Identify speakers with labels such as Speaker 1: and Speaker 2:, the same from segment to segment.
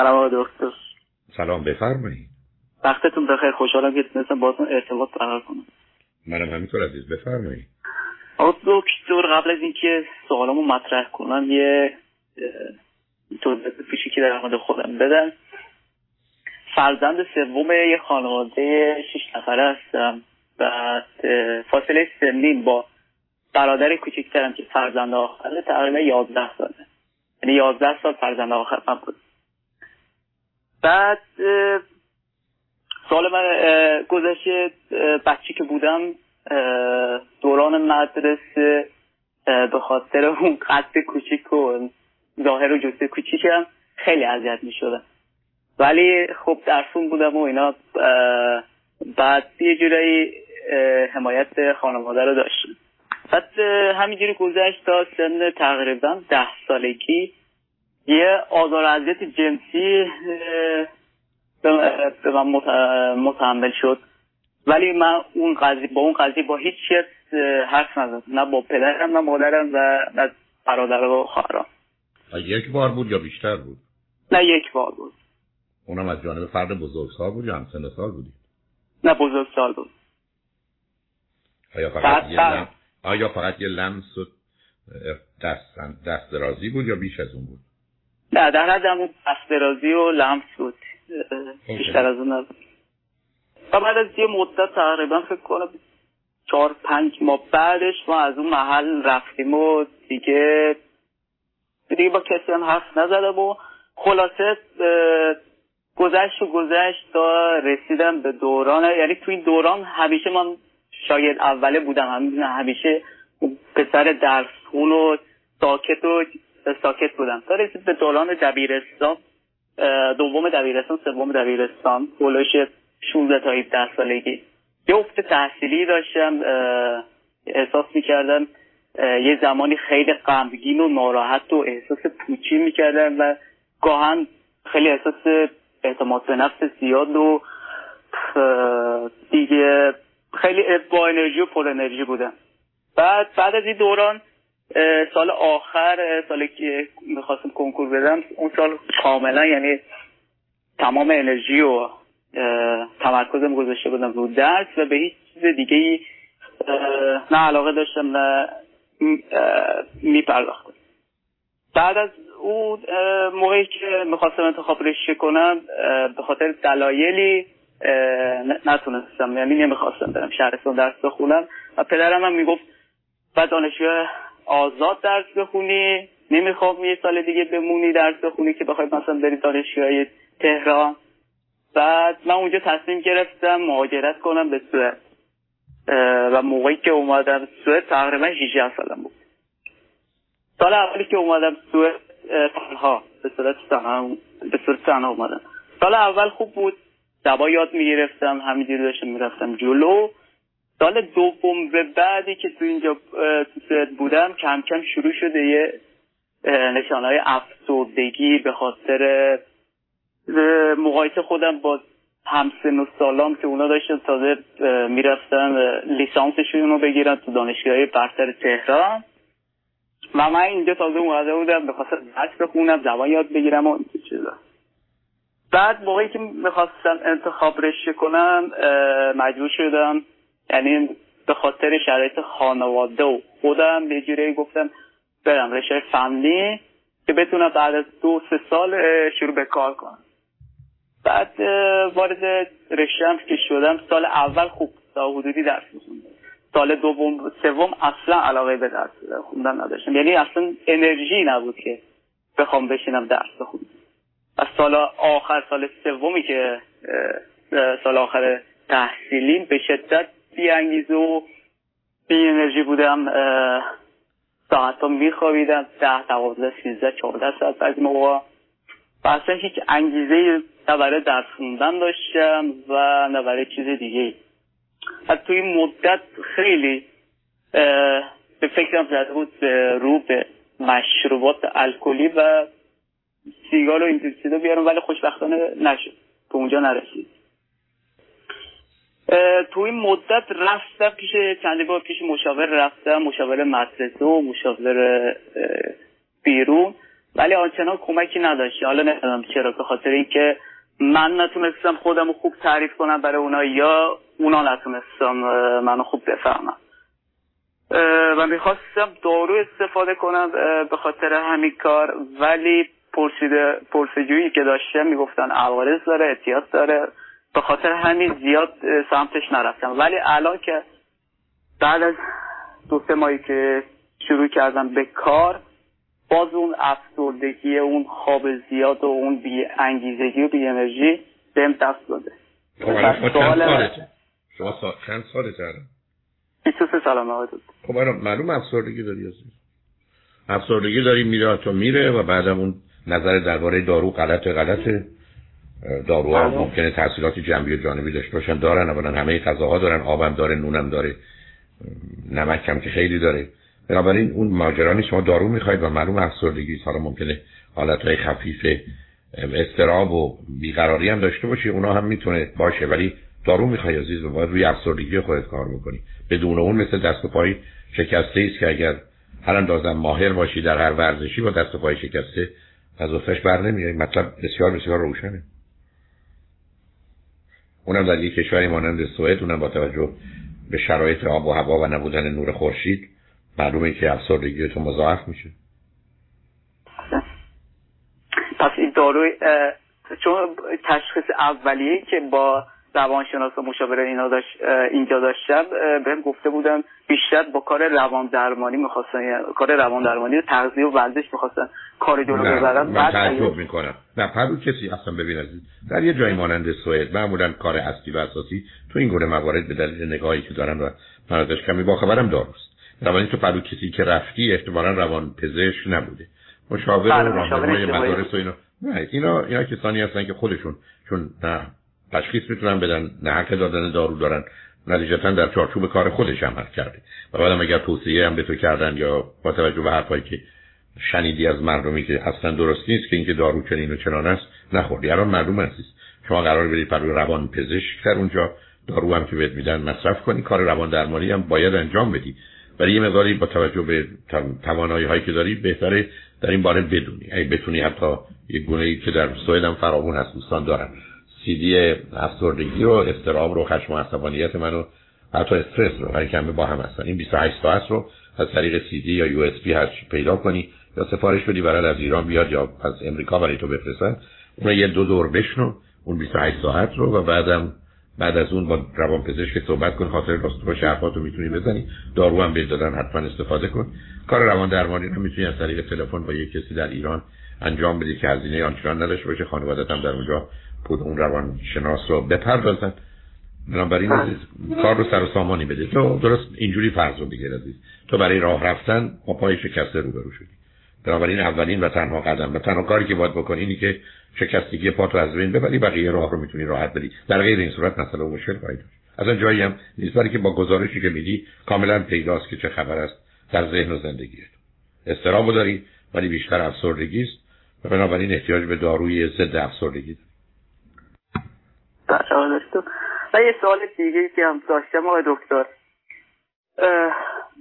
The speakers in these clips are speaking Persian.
Speaker 1: سلام آقای دکتر.
Speaker 2: سلام بفرمایید.
Speaker 1: وقتتون بخیر. خوشحالم که تونستم باتون ارتباط برقرار کنم.
Speaker 2: منم همینطور عزیز. بفرمایید.
Speaker 1: آقا دکتر قبل از اینکه سوالامو مطرح کنم یه توضیح که در مورد خودم بدم. فرزند سوم یه خانواده شش نفره هستم. بعد فاصله سنین با برادر کوچکترم که فرزند آخره تقریبا یازده ساله. یعنی یازده سال فرزند آخر من بود. بعد سال من گذشته بچه که بودم دوران مدرسه به خاطر اون قد کوچیک و ظاهر و جسته کوچیکم خیلی اذیت می شدم ولی خب درسون بودم و اینا بعد یه جورایی حمایت خانواده رو داشتیم بعد همینجوری گذشت تا سن تقریبا ده سالگی. یه آزار اذیت جنسی به من متحمل شد. ولی من اون قضیه با اون قضیه با هیچ چیز حرف نزدم. نه با پدرم نه مادرم و نه برادر و خواهرام.
Speaker 2: یک بار بود یا بیشتر بود؟
Speaker 1: نه یک بار بود.
Speaker 2: اونم از جانب فرد بزرگسال بود یا هم سن سال بودی؟
Speaker 1: نه بزرگسال بود.
Speaker 2: آیا فقط یه لم... آیا فقط یه لمس و دست, دست درازی بود یا بیش از اون بود؟
Speaker 1: نه در حد همون دست درازی و لمس بود. بیشتر از اون و بعد از یه مدت تقریبا فکر کنم چهار پنج ماه بعدش ما از اون محل رفتیم و دیگه دیگه با کسی هم حرف نزدم و خلاصه گذشت و گذشت تا رسیدم به دوران. یعنی تو این دوران همیشه من شاید اوله بودم همیشه پسر درس خون و ساکت و ساکت بودم. تا رسید به دوران دبیرستان دوم دبیرستان سوم دبیرستان هولوش 16 تا 17 سالگی. یه افت تحصیلی داشتم احساس می‌کردم یه زمانی خیلی غمگین و ناراحت و احساس پوچی می‌کردم و گاهن خیلی احساس اعتماد به نفس زیاد و دیگه خیلی با انرژی و پر انرژی بودم. بعد بعد از این دوران سال آخر سالی که می‌خواستم کنکور بدم اون سال کاملا یعنی تمام انرژی و تمرکزم گذاشته بودم رو درس و به هیچ چیز دیگه ای نه علاقه داشتم نه میپرداختم. بعد از اون موقعی که می‌خواستم انتخاب رشته کنم به خاطر دلایلی نتونستم یعنی نمی‌خواستم برم شهرستان درس بخونم. و پدرم هم می‌گفت بعد دانشگاه آزاد درس بخونی نمی‌خوام یه سال دیگه بمونی درس بخونی که بخوای مثلا بری دانشگاه تهران. بعد من اونجا تصمیم گرفتم مهاجرت کنم به سوئد. و موقعی که اومدم سوئد تقریبا 18 سالم بود. سال اولی که اومدم سوئد تنها به صورت تنها به صورت تنها اومدم. سال اول خوب بود. دبا یاد می‌گرفتم همینجوری داشتم می‌رفتم جلو. سال دوم به بعدی که تو اینجا تو سوئد بودم کم کم شروع شده یه نشانهای افسردگی به خاطر مقایسه خودم با همسن و سالام که اونا داشتن. تازه می‌رفتن لیسانسشون رو بگیرن تو دانشگاه برتر تهران. و من اینجا تازه اومده بودم بخواستم درس بخونم زبان یاد بگیرم و چیزا. بعد موقعی که می‌خواستم انتخاب رشته کنم مجبور شدم یعنی به خاطر شرایط خانواده و خودم به جوری گفتم برم رشته فنی که بتونم بعد از دو سه سال شروع به کار کنم. بعد وارد رشتم که شدم سال اول خوب تا حدودی درس میخوندم. سال دوم سوم اصلا علاقه به درس خوندن نداشتم. یعنی اصلا انرژی نبود که بخوام بشینم درس بخونم. از سال آخر سال سومی که سال آخر تحصیلیم به شدت بی انگیزه و بی انرژی بودم ساعت ها میخوابیدم ده دوازده سیزده چهارده ساعت بعضی موقع. و اصلا هیچ انگیزه نه برای درس خوندن داشتم و نه برای چیز دیگه از توی این مدت خیلی به فکرم زده بود رو به مشروبات الکلی و سیگار و این بیارم ولی خوشبختانه نشد. تو اونجا نرسید. تو این مدت رفتم پیش چندی بار پیش مشاور رفتم مشاور مدرسه و مشاور بیرون. ولی آنچنان کمکی نداشت. حالا نمی‌دونم چرا به خاطر اینکه من نتونستم خودم خوب تعریف کنم برای اونا یا اونا نتونستم منو خوب بفهمم و می‌خواستم دارو استفاده کنم به خاطر همین کار. ولی پرسیده پرسجویی که داشتم می‌گفتن عوارض داره احتیاط داره. به خاطر همین زیاد سمتش نرفتم. ولی الان که بعد از دو سه ماهی که شروع کردم به کار باز اون افسردگی اون خواب زیاد و اون بی انگیزگی و بی انرژی بهم دست داده.
Speaker 2: شما سا... چند ساله کردم؟
Speaker 1: 23 سالم آقای
Speaker 2: خب معلوم افسردگی داری عزیز افسردگی داری میره تو میره و بعدم اون نظر درباره دارو غلط غلط داروها بله. ممکنه تاثیرات جنبی و جانبی داشته باشن. دارن اولا همه غذاها دارن آبم داره نونم داره نمک هم که خیلی داره. بنابراین اون ماجرا نیست. شما دارو می‌خواید و معلوم افسردگی حالا ممکنه حالتهای خفیف استراب و بیقراری هم داشته باشی. اونا هم می‌تونه باشه. ولی دارو می‌خوای عزیز و باید روی افسردگی خودت کار بکنی. بدون اون مثل دست و پای شکسته است که اگر هر اندازم ماهر باشی در هر ورزشی با دست و پای شکسته از افتش بر نمیای مطلب بسیار بسیار روشنه. اونم در یک کشوری مانند سوئد اونم با توجه به شرایط آب و هوا و نبودن نور خورشید معلومه که افسردگی تو مضاعف میشه.
Speaker 1: پس این داروی چون تشخیص اولیه که با روانشناس و مشاوره اینا داشت اینجا داشتم بهم گفته بودن بیشتر با کار روان درمانی می‌خواستن کار روان درمانی و تغذیه و ورزش می‌خواستن کار جلو ببرن.
Speaker 2: من تعجب می‌کنم. نه پرو کسی اصلا ببین عزیز در یه جای مانند سوئد معمولا کار اصلی و اساسی تو این گونه موارد به دلیل نگاهی که دارن و من کمی با خبرم داروست. روانی تو پرو کسی که رفتی احتمالا روان پزشک نبوده. مشاور و بله، راهنمای مدارس و اینا. نه اینا اینا کسانی هستن که خودشون چون نه تشخیص می‌تونن بدن نه حق دادن دارو دارن. نتیجتا در چارچوب کار خودش عمل کرده. و بعدم اگر توصیه هم به تو کردن یا با توجه به حرفایی که شنیدی از مردمی که اصلا درست نیست که اینکه دارو چنین و چنان است نخوردی الان معلوم است شما قرار برید برای روان پزشک در اونجا. دارو هم که بهت میدن مصرف کنی کار روان درمانی هم باید انجام بدی. ولی یه مقداری با توجه به توانایی هایی که داری بهتره در این باره بدونی. اگه بتونی حتی یک گونه ای که در سوئد هم فراوون هست دوستان دارن. سیدی افسردگی رو استراب رو خشم و عصبانیت منو حتی استرس رو هر کمه با هم هستن. این 28 ساعت رو از طریق سیدی یا یو اس بی هر پیدا کنی یا سفارش بدی برای از ایران بیاد یا از امریکا برای تو بفرستن. اون یه دو دور بشنو اون 28 ساعت رو و بعدم بعد از اون با روان پزشک صحبت کن خاطر راست باشه حرفاتو می‌تونی بزنی دارو هم دادن حتما استفاده کن. کار روان درمانی رو می‌تونی از طریق تلفن با یک کسی در ایران انجام بدی که هزینه آنچنان نداشته باشه خانوادت هم در اونجا پول اون روان شناس رو بپردازن. بنابراین عزیز کار رو سر و سامانی بده. تو درست اینجوری فرض رو بگیر عزیز. تو برای راه رفتن با پای شکسته روبرو شدی. بنابراین اولین و تنها قدم و تنها کاری که باید بکنی اینی که شکستگی پا تو از بین ببری بقیه راه رو می‌تونی راحت بری. در غیر این صورت مسئله مشکل خواهی داشت. اصلا جایی هم نیست. برای که با گزارشی که میدی کاملا پیداست که چه خبر است در ذهن و زندگیت. استرامو داری ولی بیشتر افسردگی است و بنابراین احتیاج به داروی ضد افسردگی
Speaker 1: داری. و یه سوال دیگه که هم داشتم آقای دکتر.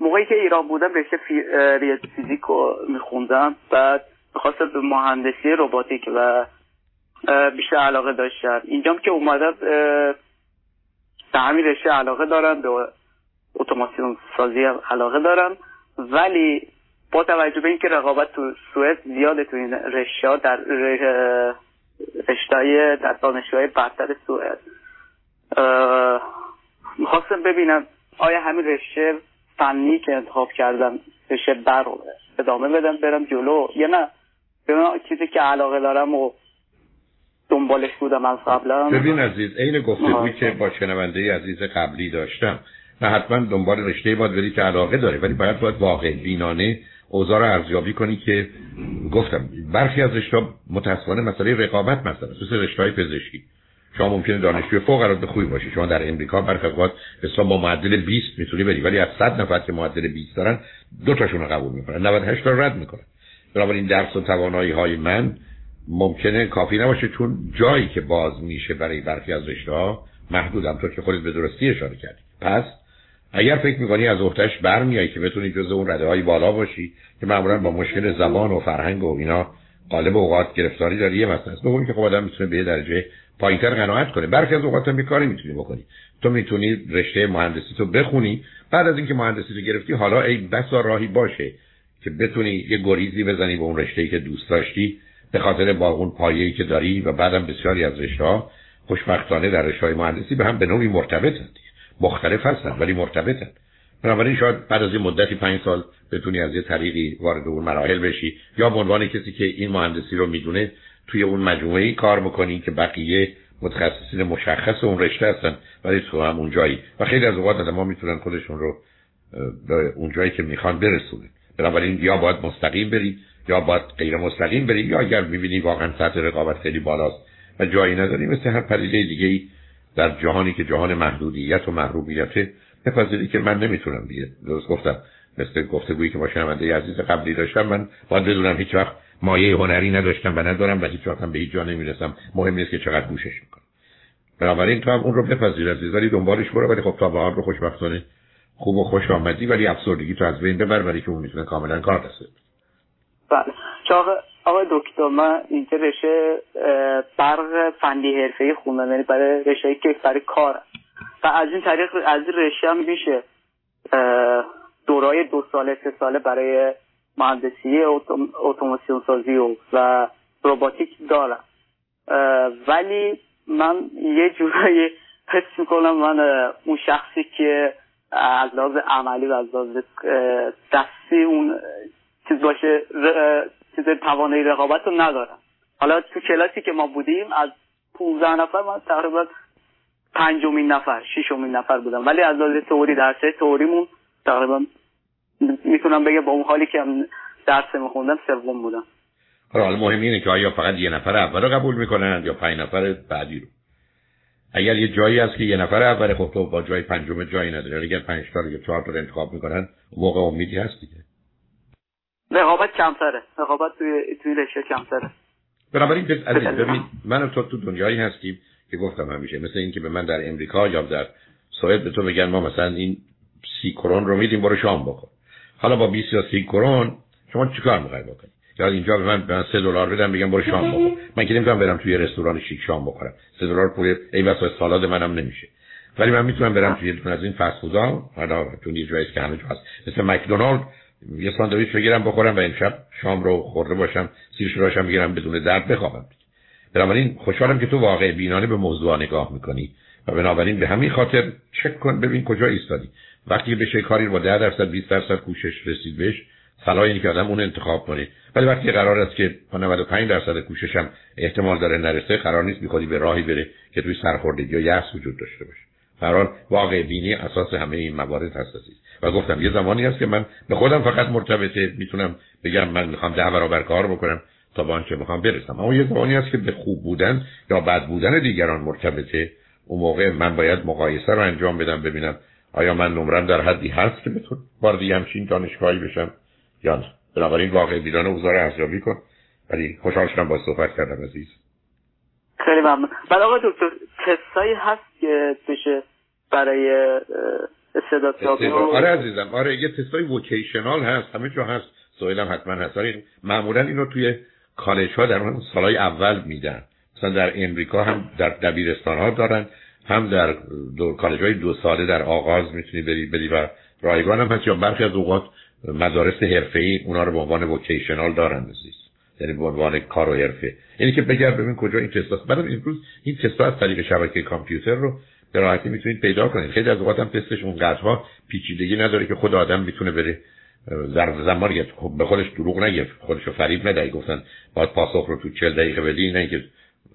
Speaker 1: موقعی که ایران بودم رشته فی... فیزیک رو میخوندم. بعد خواست به مهندسی روباتیک و بیشتر علاقه داشتم. اینجام که اومدم به همین رشته علاقه دارم به اتوماسیون سازی علاقه دارم. ولی با توجه به اینکه رقابت تو سوئد زیاده تو این رشته در رشته در دانشگاه برتر سوئد. می‌خواستم ببینم آیا همین رشته فنی که انتخاب کردم رشته بر ادامه بدم برم جلو یا نه؟ ببینم چیزی که علاقه دارم و دنبالش بودم از قبلا
Speaker 2: ببین عزیز عین گفتگویی که با شنونده عزیز قبلی داشتم. نه حتما دنبال رشته باید بری که علاقه داره ولی باید باید واقع بینانه اوضاع رو ارزیابی کنی که گفتم برخی از رشته متاسفانه مسئله رقابت مثلا مثل رشته های پزشکی. شما ممکنه دانشجو فوق العاده خوبی باشی. شما در امریکا برخی اوقات مثلا با معدل 20 می‌تونی بری ولی از 100 نفر که معدل 20 دارن دو تاشون رو قبول می‌کنن. 98 تا رد می‌کنن. بنابراین درس و توانایی های من ممکنه کافی نباشه چون جایی که باز میشه برای برخی از رشته ها محدودم تو که خودت به درستی اشاره کردی. پس اگر فکر می‌کنی از اختش برمیایی که بتونی جز اون رده های بالا باشی که معمولا با مشکل زبان و فرهنگ و اینا قالب اوقات گرفتاری داری یه مسئله است. که خب آدم می‌تونه به درجه پایینتر قناعت کنه. برخی از اوقات هم کاری می‌تونی بکنی. تو می‌تونی رشته مهندسی تو بخونی. بعد از اینکه مهندسی رو گرفتی حالا ای بسا راهی باشه که بتونی یه گریزی بزنی به اون رشته‌ای که دوست داشتی به خاطر با اون پایه‌ای که داری و بعدم بسیاری از رشته‌ها خوشبختانه در رشته‌های مهندسی به هم به نوعی مرتبطن مختلف هستن ولی مرتبطن. بنابراین شاید بعد از این مدتی پنج سال بتونی از یه طریقی وارد اون مراحل بشی یا به عنوان کسی که این مهندسی رو می‌دونه توی اون مجموعه کار بکنی که بقیه متخصصین مشخص اون رشته هستن ولی تو هم اون جایی. و خیلی از اوقات آدم می‌تونن خودشون رو به اون جایی که می‌خوان برسونن. بنابراین یا باید مستقیم بری یا باید غیر مستقیم بری یا اگر می‌بینی واقعا سطح رقابت خیلی بالاست و جایی نداری مثل هر پدیده دیگه ای در جهانی که جهان محدودیت و محرومیته بپذیری که من نمی‌تونم دیگه. درست گفتم. مثل گفتگویی که با شنونده عزیز قبلی داشتم من باید بدونم هیچ وقت مایه هنری نداشتم و ندارم و هیچ وقت هم به هیچ جا نمی‌رسم. مهم نیست که چقدر گوشش می‌کنم. بنابراین تو هم اون رو بپذیر عزیز ولی دنبالش برو. ولی خب تا به رو خوشبختانه خوب و خوش آمدی ولی افسردگی تو از بین ببر ولی که اون می‌تونه کاملا کار دسته
Speaker 1: بله. آقای دکتر من اینجا رشته برق فنی حرفه خوندم یعنی برای رشته که برای کار. و از این طریق از این رشته هم میشه دورای دو ساله سه ساله برای مهندسی اتوماسیون سازی و, و روباتیک دارم. ولی من یه جورایی حس می‌کنم من اون شخصی که از لحاظ عملی و از لحاظ دستی اون چیز باشه چیز توانایی رقابت رو ندارم. حالا تو کلاسی که ما بودیم از 15 نفر من تقریبا پنجمین نفر ششمین نفر بودم. ولی از لحاظ تئوری درسه تئوریمون تقریبا می‌تونم بگم با اون حالی که درس میخوندم سوم بودم.
Speaker 2: حالا مهم اینه که آیا فقط یه نفر اول رو قبول می‌کنن یا پنج نفر بعدی رو؟ اگر یه جایی هست که یه نفر اول خب تو با جای پنجم جایی نداری. اگر پنج تا یا چهار تا انتخاب می‌کنن موقع امیدی هست دیگه.
Speaker 1: رقابت کمتره. رقابت توی توی رشته کمتره.
Speaker 2: بنابراین عزیز ببین من و تو تو دنیایی هستیم که گفتم همیشه مثل اینکه به من در امریکا یا در سوئد به تو بگن ما مثلا این سی کرون رو میدیم برو شام بکن حالا با 20 یا سی کرون شما چیکار می‌خوای بکنی؟ یا اینجا به من به من 3 دلار بدم میگم برو شام بخور. من که نمی‌تونم برم توی رستوران شیک شام بخورم. 3 دلار پول ای واسه سالاد منم نمیشه. ولی من می‌تونم برم توی یه از این فست فودها حالا تو یه جایی که همه جا هست. مثل مکدونالد یه ساندویچ بگیرم بخورم و امشب شام رو خورده باشم سیر شوراشم بگیرم بدون درد بخوابم. بنابراین خوشحالم که تو واقع بینانه به موضوع نگاه می‌کنی و بنابراین به همین خاطر چک کن ببین کجا ایستادی. وقتی بشه کاری با 10 درصد 20 درصد کوشش رسید بهش صلاح اینه که آدم اون انتخاب کنه. ولی وقتی قرار است که با 95 درصد کوششم احتمال داره نرسه قرار نیست بیخودی به راهی بره که توی سرخوردگی یا یأس وجود داشته باشه. قرار واقع بینی اساس همه این موارد هست و گفتم یه زمانی هست که من به خودم فقط مرتبطه می‌تونم بگم من می‌خوام ده برابر کار بکنم تا به آنچه می‌خوام برسم. اما یه زمانی هست که به خوب بودن یا بد بودن دیگران مرتبطه. اون موقع من باید مقایسه رو انجام بدم ببینم آیا من نمرم در حدی هست که بتون وارد همچین دانشگاهی بشم یا نه. بنابراین واقع بیدان اوضاع ارزیابی کن. ولی خوشحال شدم با صحبت کردم عزیز.
Speaker 1: خیلی ممنون. بعد آقا دکتر تستایی هست بشه برای استعداد
Speaker 2: آره عزیزم. آره یه تستای وکیشنال هست. همه جا هست. سوالم حتما هست. آره معمولا اینو توی کالج ها در سالهای اول میدن. مثلا در امریکا هم در دبیرستان ها دارن. هم در دو کالج های دو ساله در آغاز می‌تونی بری بدی و رایگان هم هست. یا برخی از اوقات مدارس ای اونا رو به عنوان وکیشنال دارن عزیز. یعنی به عنوان کار و حرفه. یعنی که بگرد ببین کجا این تست هست بعد امروز این تست از طریق شبکه کامپیوتر رو به راحتی می‌تونید پیدا کنید. خیلی از اوقات هم تستش اونقدرها پیچیدگی نداره که خود آدم می‌تونه بره در زمان خب به خودش دروغ نگه خودش رو فریب ندهی گفتن باید پاسخ رو تو 40 دقیقه بدی نه که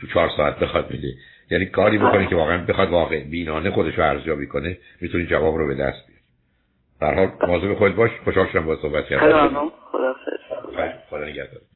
Speaker 2: تو 4 ساعت بخواد میده یعنی کاری بکنی که واقعا بخواد واقع بینانه خودش رو ارزیابی کنه می‌تونی جواب رو به دست بیاری در حال مواظب خودت باش. خوشحال شدم با صحبت کردم
Speaker 1: خدا خدا
Speaker 2: خدا نگهدار.